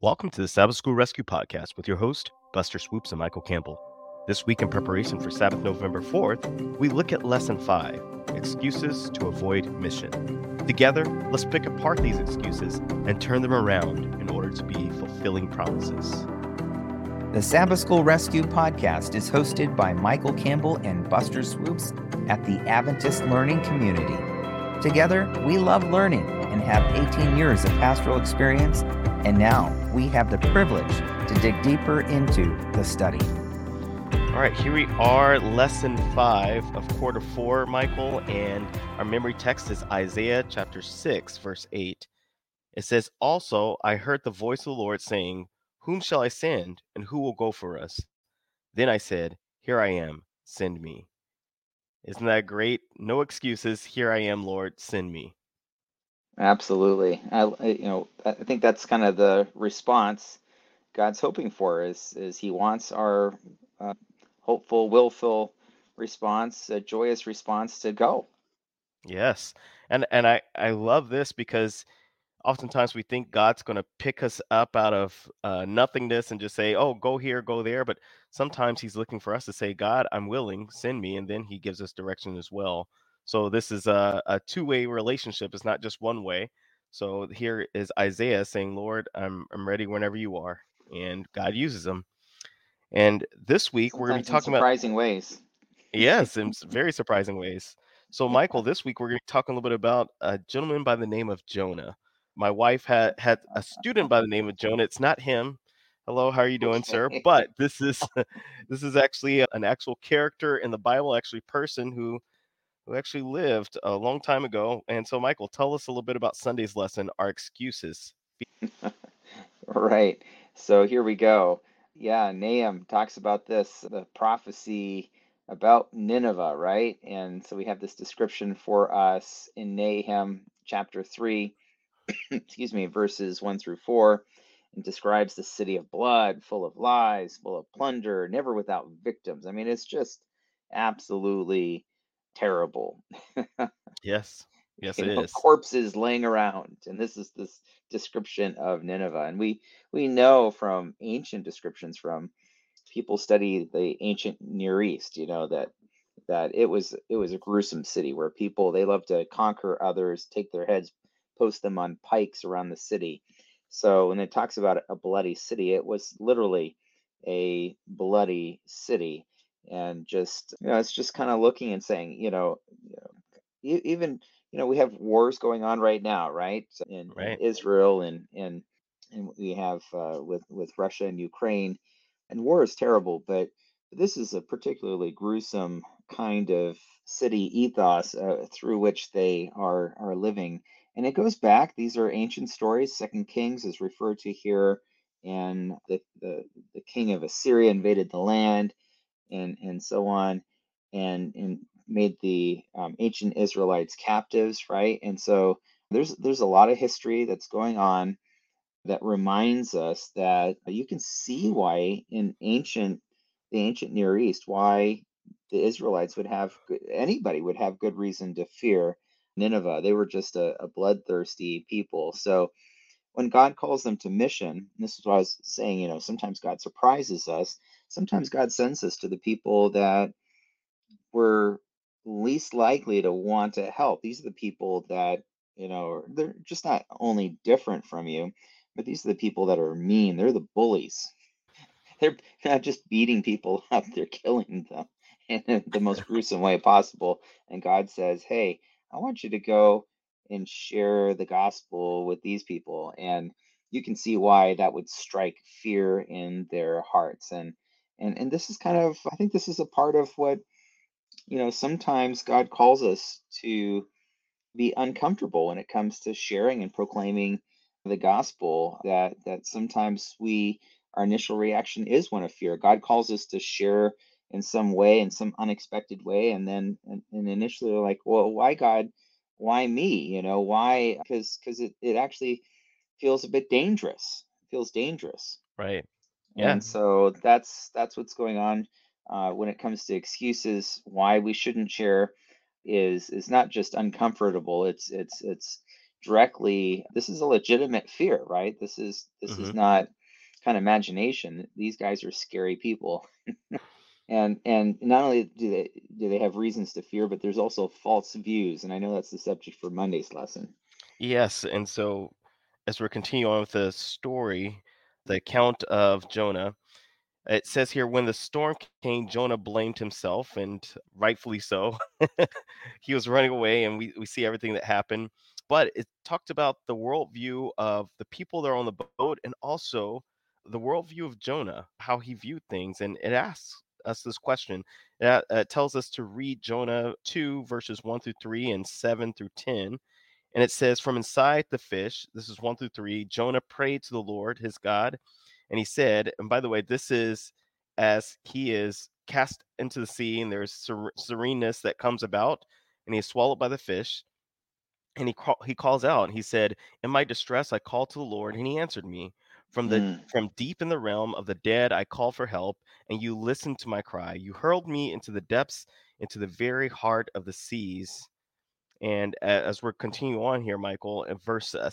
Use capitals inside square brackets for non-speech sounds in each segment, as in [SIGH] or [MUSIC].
Welcome to the Sabbath School Rescue Podcast with your host, Buster Swoops and Michael Campbell. This week, in preparation for Sabbath November 4th, we look at Lesson 5 Excuses to Avoid Mission. Together, let's pick apart these excuses and turn them around in order to be fulfilling promises. The Sabbath School Rescue Podcast is hosted by Michael Campbell and Buster Swoops at the Adventist Learning Community. Together, we love learning and have 18 years of pastoral experience and now we have the privilege to dig deeper into the study. All right, here we are, lesson five of quarter four, Michael, and our memory text is Isaiah chapter 6, verse 8. It says, Also, I heard the voice of the Lord saying, Whom shall I send, and who will go for us? Then I said, Here I am, send me. Isn't that great? No excuses. Here I am, Lord, send me. Absolutely. I, you know, I think that's kind of the response God's hoping for is is He wants our uh, hopeful, willful response, a joyous response to go. Yes, and and I I love this because oftentimes we think God's going to pick us up out of uh, nothingness and just say, "Oh, go here, go there," but sometimes He's looking for us to say, "God, I'm willing, send me," and then He gives us direction as well. So this is a, a two-way relationship. It's not just one way. So here is Isaiah saying, Lord, I'm I'm ready whenever you are. And God uses them. And this week Sometimes we're going to be talking about surprising ways. Yes, in [LAUGHS] very surprising ways. So Michael, this week we're going to be talking a little bit about a gentleman by the name of Jonah. My wife had had a student by the name of Jonah. It's not him. Hello, how are you doing, sir? But this is [LAUGHS] this is actually an actual character in the Bible, actually person who who actually lived a long time ago. And so, Michael, tell us a little bit about Sunday's lesson, our excuses. [LAUGHS] right. So here we go. Yeah, Nahum talks about this, the prophecy about Nineveh, right? And so we have this description for us in Nahum chapter 3, [CLEARS THROAT] excuse me, verses 1 through 4. and describes the city of blood, full of lies, full of plunder, never without victims. I mean, it's just absolutely terrible. [LAUGHS] yes. Yes, you it know, is. corpses laying around, and this is this description of Nineveh. And we we know from ancient descriptions from people study the ancient Near East, you know that that it was it was a gruesome city where people they love to conquer others, take their heads, post them on pikes around the city. So when it talks about a bloody city, it was literally a bloody city and just you know it's just kind of looking and saying you know, you know even you know we have wars going on right now right in, in Right. israel and and and we have uh, with with russia and ukraine and war is terrible but this is a particularly gruesome kind of city ethos uh, through which they are are living and it goes back these are ancient stories second kings is referred to here and the, the the king of assyria invaded the land and and so on, and and made the um, ancient Israelites captives, right? And so there's there's a lot of history that's going on that reminds us that you can see why in ancient the ancient Near East why the Israelites would have anybody would have good reason to fear Nineveh. They were just a, a bloodthirsty people. So when God calls them to mission, this is what I was saying, you know, sometimes God surprises us. Sometimes God sends us to the people that we're least likely to want to help. These are the people that, you know, they're just not only different from you, but these are the people that are mean. They're the bullies. [LAUGHS] They're not just beating people [LAUGHS] up, they're killing them [LAUGHS] in the most gruesome way possible. And God says, hey, I want you to go and share the gospel with these people. And you can see why that would strike fear in their hearts. And and and this is kind of I think this is a part of what, you know, sometimes God calls us to be uncomfortable when it comes to sharing and proclaiming the gospel that that sometimes we our initial reaction is one of fear. God calls us to share in some way, in some unexpected way, and then and, and initially like, well, why God? Why me? You know, why? Because because it, it actually feels a bit dangerous. It feels dangerous. Right. Yeah. And so that's that's what's going on uh, when it comes to excuses why we shouldn't share is is not just uncomfortable. It's it's it's directly this is a legitimate fear, right? This is this is hmm not kind of imagination. These guys are scary people. [LAUGHS] And and not only do they do they have reasons to fear, but there's also false views. And I know that's the subject for Monday's lesson. Yes, and so as we're continuing on with the story, the account of Jonah, it says here when the storm came, Jonah blamed himself, and rightfully so. [LAUGHS] he was running away, and we, we see everything that happened. But it talked about the worldview of the people that are on the boat and also the worldview of Jonah, how he viewed things. And it asks us this question. It, uh, tells us to read Jonah 2, verses 1 through 3 and 7 through 10 and it says, From inside the fish, this is one through three, Jonah prayed to the Lord his God. And he said, and by the way, this is as he is cast into the sea, and there's ser- sereneness that comes about, and he is swallowed by the fish. And he, he calls out, and he said, In my distress, I called to the Lord, and he answered me. From the Mm, from deep in the realm of the dead, I called for help, and you listened to my cry. You hurled me into the depths, into the very heart of the seas. And as we're continuing on here, Michael, in verse uh,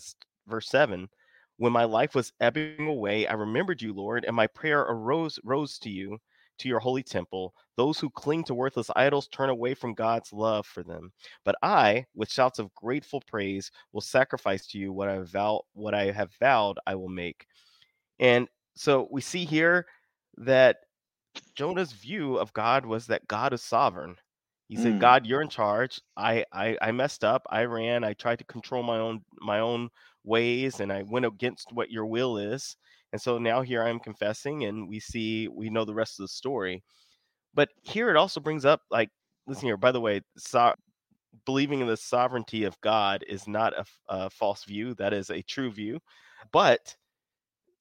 verse seven, when my life was ebbing away, I remembered you, Lord, and my prayer arose rose to you, to your holy temple. Those who cling to worthless idols turn away from God's love for them. But I, with shouts of grateful praise, will sacrifice to you what I vow, what I have vowed I will make. And so we see here that Jonah's view of God was that God is sovereign. He said, mm, "God, you're in charge. I, I I messed up. I ran. I tried to control my own my own ways, and I went against what your will is. And so now here I am confessing, and we see we know the rest of the story. But here it also brings up like, listen here. By the way, so, believing in the sovereignty of God is not a false view. That is a true view. But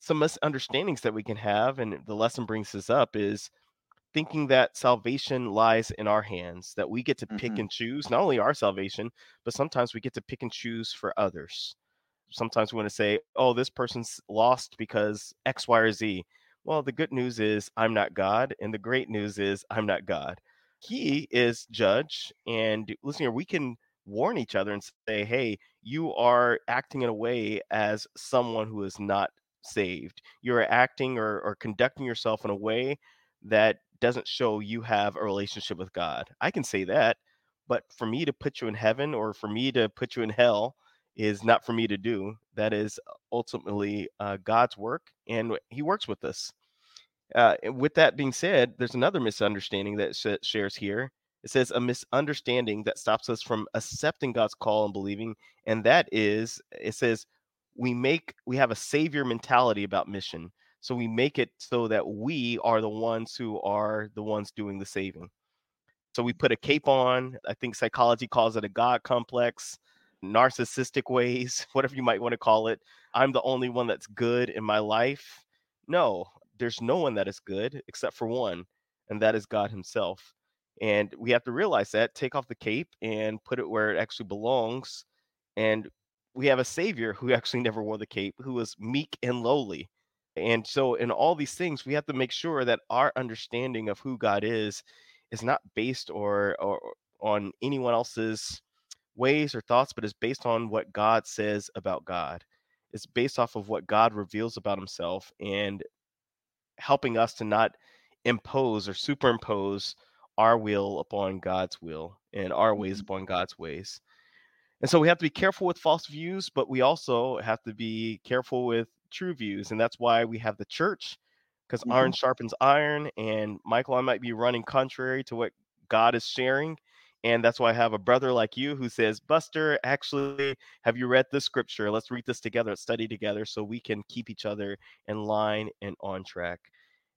some misunderstandings that we can have, and the lesson brings this up, is thinking that salvation lies in our hands, that we get to pick hmm and choose not only our salvation, but sometimes we get to pick and choose for others. Sometimes we want to say, oh, this person's lost because X, Y, or Z. Well, the good news is I'm not God, and the great news is I'm not God. He is judge, and listen here, we can warn each other and say, hey, you are acting in a way as someone who is not saved. You're acting or, or conducting yourself in a way that doesn't show you have a relationship with God. I can say that, but for me to put you in heaven or for me to put you in hell is not for me to do. That is ultimately uh, God's work, and He works with us. Uh, with that being said, there's another misunderstanding that sh- shares here. It says a misunderstanding that stops us from accepting God's call and believing, and that is, it says we make we have a savior mentality about mission. So we make it so that we are the ones who are the ones doing the saving. So we put a cape on. I think psychology calls it a God complex, narcissistic ways, [LAUGHS] whatever you might want to call it. I'm the only one that's good in my life. No, there's no one that is good except for one, and that is God Himself. And we have to realize that, take off the cape and put it where it actually belongs. And we have a Savior who [LAUGHS] actually never wore the cape, who was meek and lowly. And so, in all these things, we have to make sure that our understanding of who God is is not based or, or on anyone else's ways or thoughts, but is based on what God says about God. It's based off of what God reveals about himself and helping us to not impose or superimpose our will upon God's will and our ways hmm upon God's ways. And so we have to be careful with false views, but we also have to be careful with true views. And that's why we have the church, because iron hmm sharpens iron. And Michael, I might be running contrary to what God is sharing. And that's why I have a brother like you who says, Buster, actually, have you read this scripture? Let's read this together, let's study together so we can keep each other in line and on track.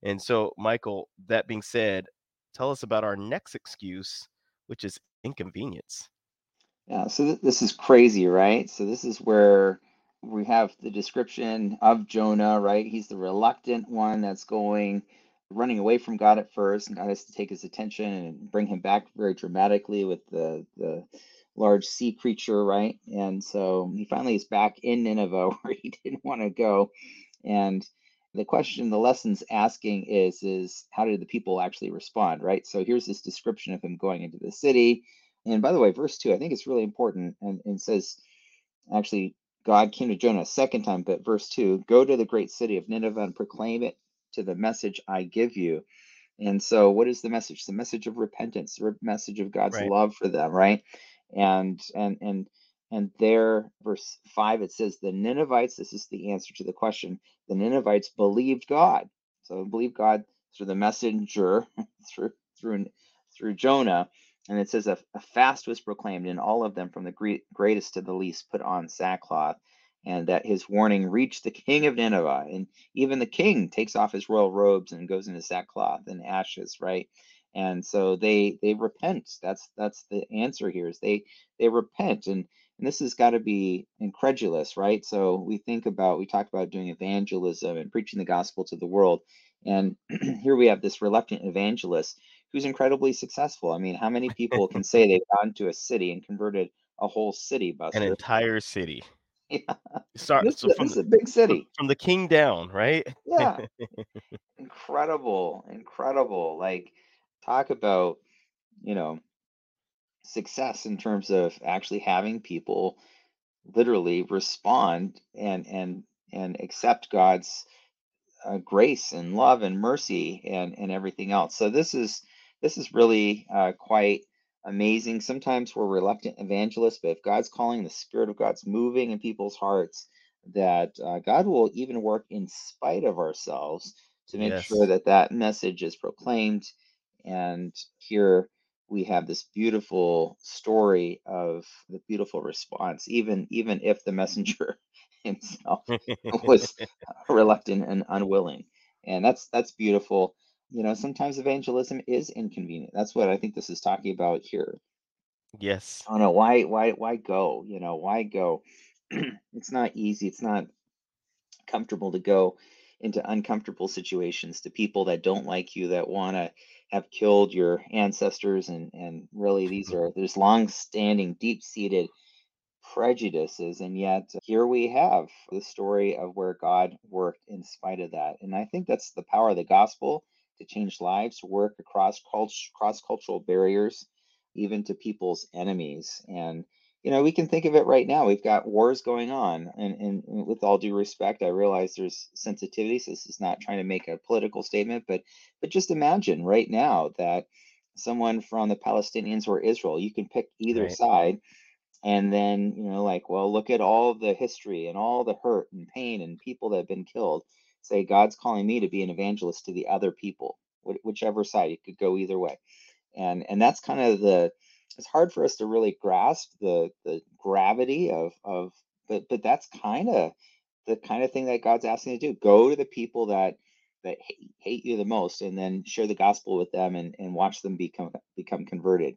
And so, Michael, that being said, tell us about our next excuse, which is inconvenience. Yeah, so th this is crazy, right? So this is where we have the description of Jonah, right? He's the reluctant one that's going, running away from God at first, and God has to take his attention and bring him back very dramatically with the the large sea creature, right? And so he finally is back in Nineveh [LAUGHS] where he didn't want to go. And the question the lesson's asking is is how did the people actually respond, right? So here's this description of him going into the city and by the way, verse two, I think it's really important, and, and says, actually, God came to Jonah a second time, but verse 2 go to the great city of Nineveh and proclaim it to the message I give you. And so, what is the message? The message of repentance, the message of God's Right. love for them, right? And and and and there, verse five, it says the Ninevites. This is the answer to the question. The Ninevites believed God, so believe God through the messenger, [LAUGHS] through through through Jonah. And it says a, a fast was proclaimed, and all of them, from the great, greatest to the least, put on sackcloth and that his warning reached the king of Nineveh. And even the king takes off his royal robes and goes into sackcloth and ashes, right? And so they they repent. That's that's the answer here is they they repent. And and this has got to be incredulous, right? So we think about we talk about doing evangelism and preaching the gospel to the world. And [CLEARS THROAT] here we have this reluctant evangelist who's incredibly successful. I mean, how many people can say they've [LAUGHS] gone to a city and converted a whole city, An entire city. [LAUGHS] Yeah. Start This, so from this is a big from, city. from the king down, right? Yeah. [LAUGHS] Incredible. Incredible. Like, talk about, you know, success in terms of actually having people literally respond and and and accept God's uh, grace and love and mercy and and everything else. So this is this is really uh, quite amazing. Sometimes we're reluctant evangelists, but if God's calling, the Spirit of God's moving in people's hearts, that uh, God will even work in spite of ourselves to make sure that that message is proclaimed. And here we have this beautiful story of the beautiful response, even even if the [LAUGHS] messenger [LAUGHS] himself [LAUGHS] was uh, reluctant and unwilling and that's that's beautiful. You know sometimes evangelism is inconvenient. That's what i think this is talking about here. Yes. i don't know why why why go? You know why go? [CLEARS THROAT] It's not easy. It's not comfortable to go into uncomfortable situations to people that don't like you that want to have killed your ancestors and and really these mm-hmm. are there's long standing deep seated prejudices and yet here we have the story of where god worked in spite of that and i think that's the power of the gospel to change lives to work across cross cultural barriers even to people's enemies and you know we can think of it right now we've got wars going on and, and with all due respect i realize there's sensitivities this is not trying to make a political statement but but just imagine right now that someone from the palestinians or israel you can pick either Right. side and then you know like well look at all the history and all the hurt and pain and people that have been killed. Say god's calling me to be an evangelist to the other people whichever side it could go either way. And and that's kind of the it's hard for us to really grasp the the gravity of of but but that's kind of the kind of thing that god's asking to do. Go to the people that that hate, hate you the most and then share the gospel with them and and watch them become become converted.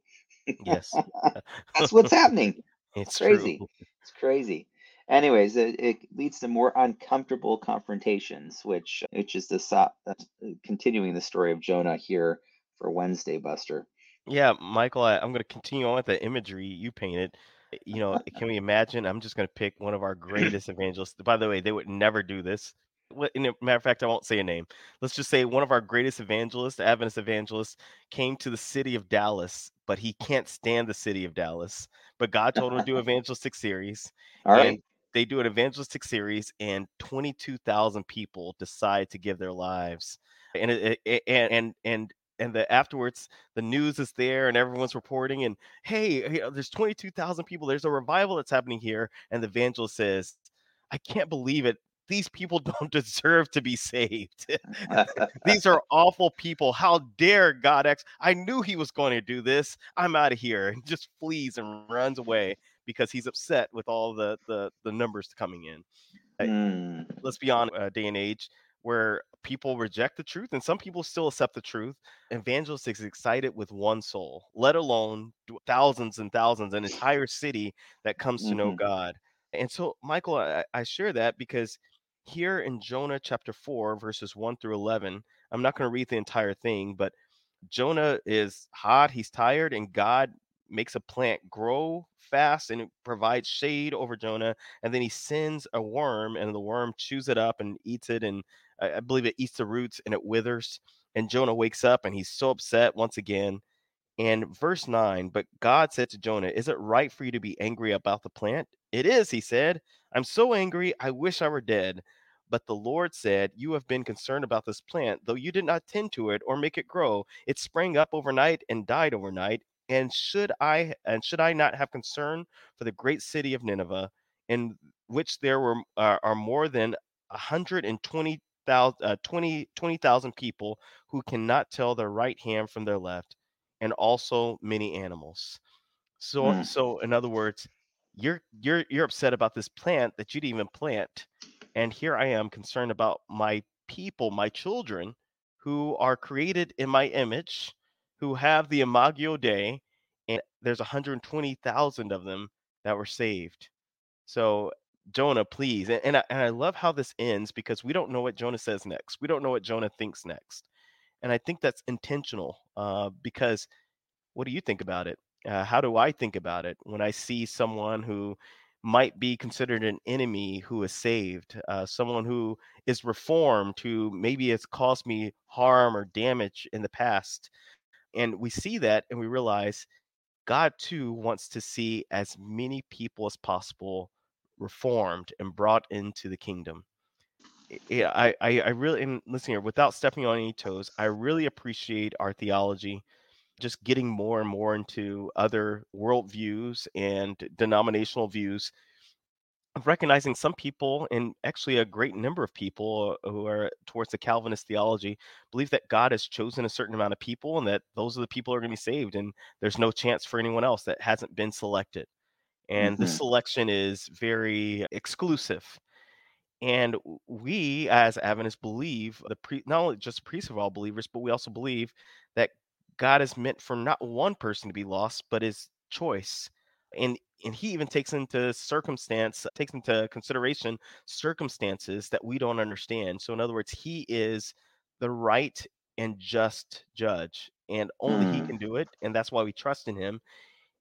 Yes. [LAUGHS] that's what's happening it's crazy. true. It's crazy. Anyways, it, it leads to more uncomfortable confrontations, which which is the so- uh, continuing the story of Jonah here for Wednesday, Buster. Yeah, Michael, I, I'm going to continue on with the imagery you painted. Uh, You know, can we imagine? I'm just going to pick one of our [CLEARS THROAT] greatest evangelists. By the way, they would never do this. What- In a matter of fact, I won't say a name. Let's just say one of our greatest evangelists, Adventist evangelists, came to the city of Dallas, but he can't stand the city of Dallas. But God told him to do [LAUGHS] evangelistic series, All right. and they do an evangelistic series, and 22,000 people decide to give their lives. And it, it, and and and and the afterwards the news is there and everyone's reporting and hey you uh, know, there's 22,000 people there's a revival that's happening here and the evangelist says I can't believe it these people [LAUGHS] don't deserve to be saved [LAUGHS] [LAUGHS] these are awful people how dare God X I knew he was going to do this I'm out of here and just flees and runs away because he's upset with all the the, the numbers coming in Hmm. let's be honest, uh, day and age where people reject the truth and some people still accept the truth. Evangelist is excited with one soul, let alone thousands and thousands, an entire city that comes to know Mhm. God. And so, Michael, I, I share that because here in Jonah chapter 4, verses 1 through 11, I'm not going to read the entire thing, but Jonah is hot, he's tired, and God makes a plant grow fast and it provides shade over Jonah. And then he sends a worm, and the worm chews it up and eats it. And I, I believe it eats the roots and it withers. And Jonah wakes up and he's so upset once again. And verse 9, but God said to Jonah, Is it right for you to be angry about the plant? It is, he said. I'm so angry, I wish I were dead. But the Lord said, You have been concerned about this plant, though you did not tend to it or make it grow. It sprang up overnight and died overnight. And should I and should I not have concern for the great city of Nineveh, in which there were uh, are more than 120,000 uh, 20 20,000 people who cannot tell their right hand from their left? And also many animals. So Mm, so in other words, you're you're you're upset about this plant that you didn't even plant. And here I am concerned about my people, my children who are created in my image, who have the Imago Dei, and there's 120,000 of them that were saved. So Jonah, please, and, and I, and I love how this ends because we don't know what Jonah says next. We don't know what Jonah thinks next, and I think that's intentional uh, because what do you think about it? Uh, how do I think about it when I see someone who might be considered an enemy who is saved, uh, someone who is reformed, who maybe has caused me harm or damage in the past? And we see that and we realize God too wants to see as many people as possible reformed and brought into the kingdom. I- Yeah, I, I, I really, and listen here, without stepping on any toes, I really appreciate our theology just getting more and more into other worldviews and denominational views of recognizing some people and actually a great number of people who are towards the Calvinist theology believe that God has chosen a certain amount of people and that those are the people who are going to be saved and there's no chance for anyone else that hasn't been selected. And this hmm selection is very exclusive. And we, as Adventists, believe the pre not only just priests of all believers, but we also believe that God is meant for not one person to be lost, but his choice. And and he even takes into circumstance, takes into consideration circumstances that we don't understand. So in other words, he is the right and just judge, and only he mm, can do it. And that's why we trust in him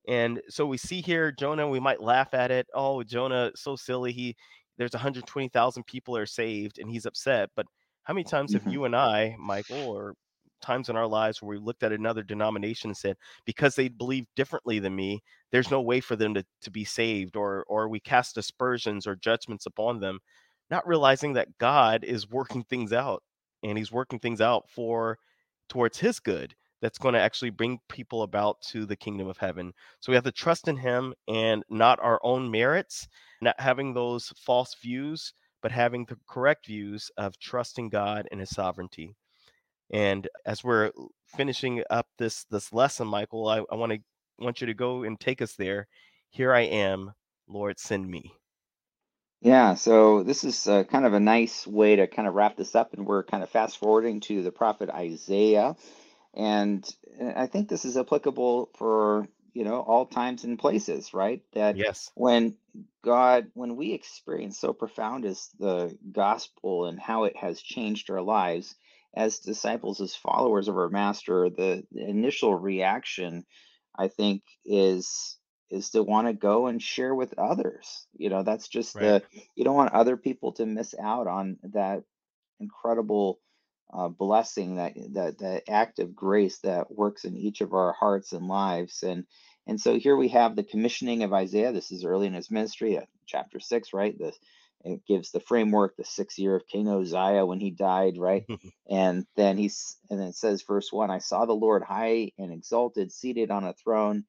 and so we see here Jonah, we might laugh at it. Oh, Jonah, so silly. He there's 120,000 people are saved and he's upset. But how many times have hmm you and I, Michael, or times in our lives where we looked at another denomination and said, because they believe differently than me, there's no way for them to, to be saved, or or we cast aspersions or judgments upon them, not realizing that God is working things out and he's working things out for towards his good that's going to actually bring people about to the kingdom of heaven. So we have to trust in him and not our own merits, not having those false views, but having the correct views of trusting God and his sovereignty. And as we're finishing up this this lesson, Michael, I, I want to want you to go and take us there. Here I am, Lord, send me. Yeah, so this is uh, kind of a nice way to kind of wrap this up, and we're kind of fast forwarding to the prophet Isaiah. And uh, I think this is applicable for, you know, all times and places, right? That Yes. when God, when we experience so profound as the gospel and how it has changed our lives as disciples, as followers of our master, the, the initial reaction, I think, is is to want to go and share with others. You know, that's just Right. the you don't want other people to miss out on that incredible uh, blessing that that that act of grace that works in each of our hearts and lives and and so here we have the commissioning of Isaiah. This is early in his ministry uh, chapter 6 right? The it gives the framework the sixth year of King Uzziah when he died right? [LAUGHS] And then he's and then it says verse 1 I saw the Lord high and exalted seated on a throne.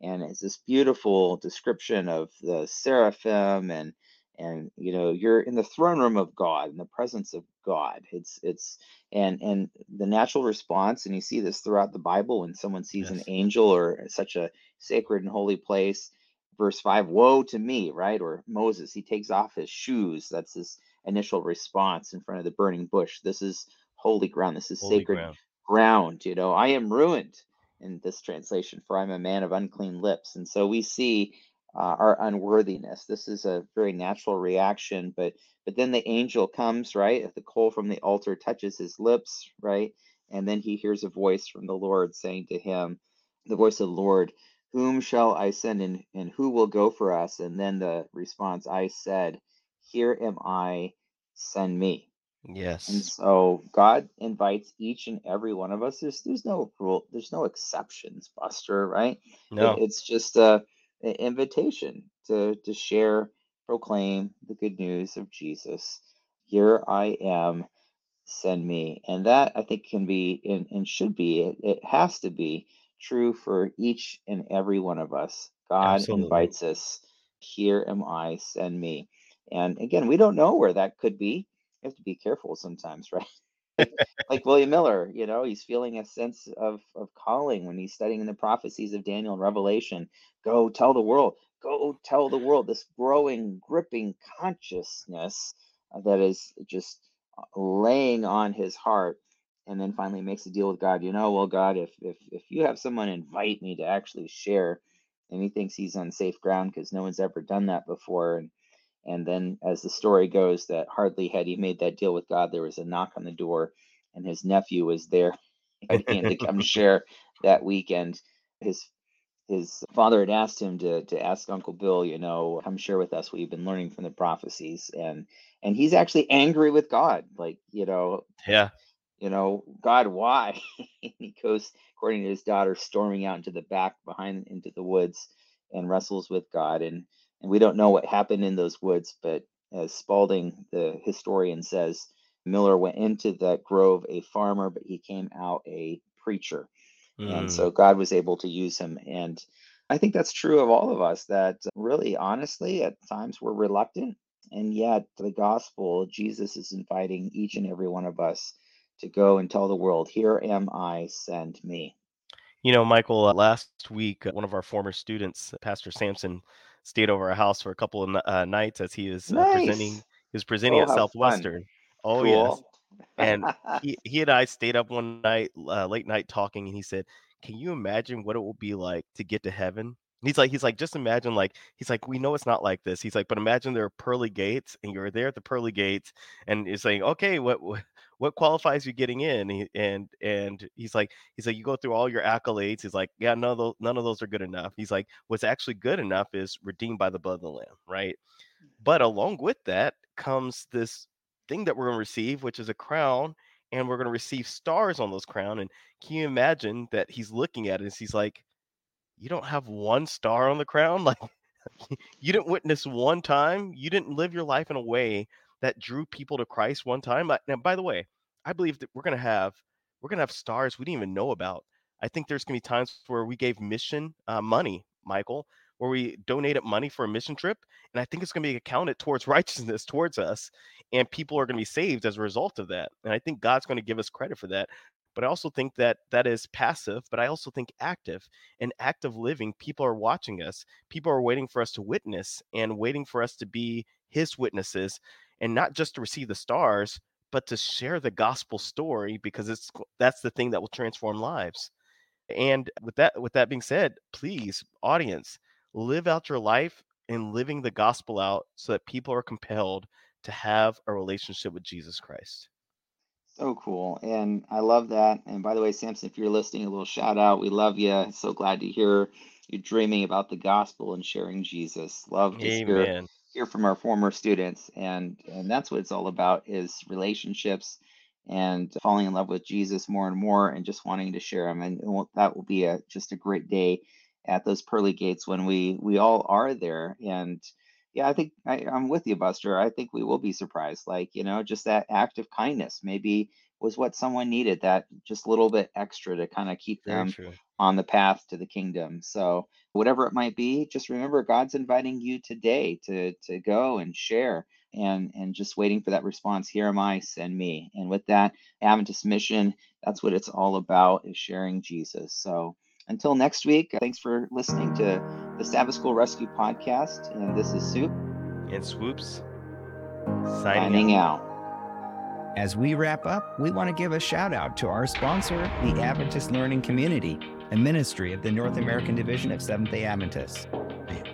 And it's this beautiful description of the seraphim and and you know you're in the throne room of god in the presence of god. It's it's and and the natural response and you see this throughout the bible when someone sees an angel or such a sacred and holy place verse 5 woe to me right? Or moses he takes off his shoes. That's his initial response in front of the burning bush. This is holy ground. This is Holy sacred ground. ground you know. I am ruined in this translation for i'm a man of unclean lips. And so we see uh, our unworthiness. This is a very natural reaction, but but then the angel comes, right? If the coal from the altar touches his lips, right? And then he hears a voice from the Lord saying to him, the voice of the Lord, whom shall I send and, and who will go for us? And then the response, I said, Here am I, send me. Yes. And so God invites each and every one of us. There's there's no rule, there's no exceptions, Buster, right? It, No. it's just a, invitation to to share, proclaim the good news of Jesus. Here I am, send me. And that I think can be and, and should be, it, it has to be true for each and every one of us. God Absolutely. invites us, here am I, send me. And again, we don't know where that could be. You have to be careful sometimes, [LAUGHS] right? [LAUGHS] Like, William Miller, you know, he's feeling a sense of, of calling when he's studying the prophecies of Daniel and Revelation. Go tell the world, go tell the world this growing, gripping consciousness that is just uh, laying on his heart and then finally makes a deal with God. You know, well, God, if if if you have someone invite me to actually share, and he thinks he's on safe ground because no one's ever done that before. And and then as the story goes, that hardly had he made that deal with God, there was a knock on the door, and his nephew was there [LAUGHS] him to come [LAUGHS] share that weekend. His his father had asked him to to ask Uncle Bill, you know, come share with us what you've been learning from the prophecies, and and he's actually angry with God, like you know, Yeah. you know, God, why? [LAUGHS] and he goes, according to his daughter, storming out into the back behind into the woods and wrestles with God, and and we don't know what happened in those woods, but as Spalding, the historian, says, Miller went into that grove a farmer, but he came out a preacher and Mm. so God was able to use him. And I think that's true of all of us that really, honestly, at times we're reluctant. And yet, the gospel, Jesus is inviting each and every one of us to go and tell the world, Here am I, send me. You know, Michael, uh, last week, uh, one of our former students, Pastor Sampson, stayed over our house for a couple of uh, nights as he was uh, presenting. Nice. He was presenting Oh, at how fun. Southwestern. Oh, yes. And [LAUGHS] he he and I stayed up one night, uh, late night talking, and he said, "Can you imagine what it will be like to get to heaven?" And he's like, he's like, just imagine, like, he's like, we know it's not like this. He's like, but imagine there are pearly gates, and you're there at the pearly gates, and it's like, okay, what what, what qualifies you getting in? And he, and and he's like, he's like, you go through all your accolades. He's like, yeah, none of those, none of those are good enough. He's like, what's actually good enough is redeemed by the blood of the lamb, right? Mm. But along with that comes this thing that we're going to receive, which is a crown, and we're going to receive stars on those crown. And can you imagine that he's looking at it and he's like, "You don't have one star on the crown? [LAUGHS] Like you didn't witness one time? You didn't live your life in a way that drew people to Christ one time?" Now, by the way, I believe that we're going to have we're going to have stars we didn't even know about. I think there's going to be times where we gave mission uh, money, Michael, where we donated money for a mission trip, and I think it's going to be accounted towards [LAUGHS] righteousness towards us, and people are going to be saved as a result of that. And I think God's going to give us credit for that. But I also think that that is passive, but I also think active. In active living, people are watching us. People are waiting for us to witness and waiting for us to be his witnesses and not just to receive the stars, but to share the gospel story because it's that's the thing that will transform lives. And with that with that being said, please, audience, live out your life in living the gospel out so that people are compelled to have a relationship with Jesus Christ. So cool. And I love that. And by the way, Samson, if you're listening, a little shout out. We love you. So glad to hear you're dreaming about the gospel and sharing Jesus. Love to Amen. hear from our former students. And and that's what it's all about is relationships and falling in love with Jesus more and more and just wanting to share them. And, that will be a just a great day at those pearly gates when we we all are there. And yeah, I think I, I'm with you, Buster. I think we will be surprised. Like, you know, just that act of kindness maybe was what someone needed, that just little bit extra to kind of keep them on the path to the kingdom. So, whatever it might be, just remember God's inviting you today to to go and share and and just waiting for that response. Here am I, send me. And with that, Adventist mission, that's what it's all about is sharing Jesus. So, until next week, thanks for listening to the Sabbath School Rescue Podcast. And this is Soup And swoops, signing signing out. out. As we wrap up, we want to give a shout out to our sponsor, the Adventist Learning Community, a ministry of the North American Division of Seventh day Adventists.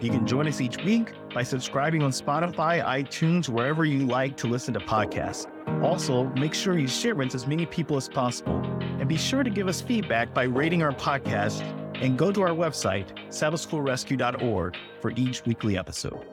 You can join us each week by subscribing on Spotify, iTunes, wherever you like to listen to podcasts. Also, make sure you share it with as many people as possible. And be sure to give us feedback by rating our podcast and go to our website, sabbathschoolrescue.org, for each weekly episode.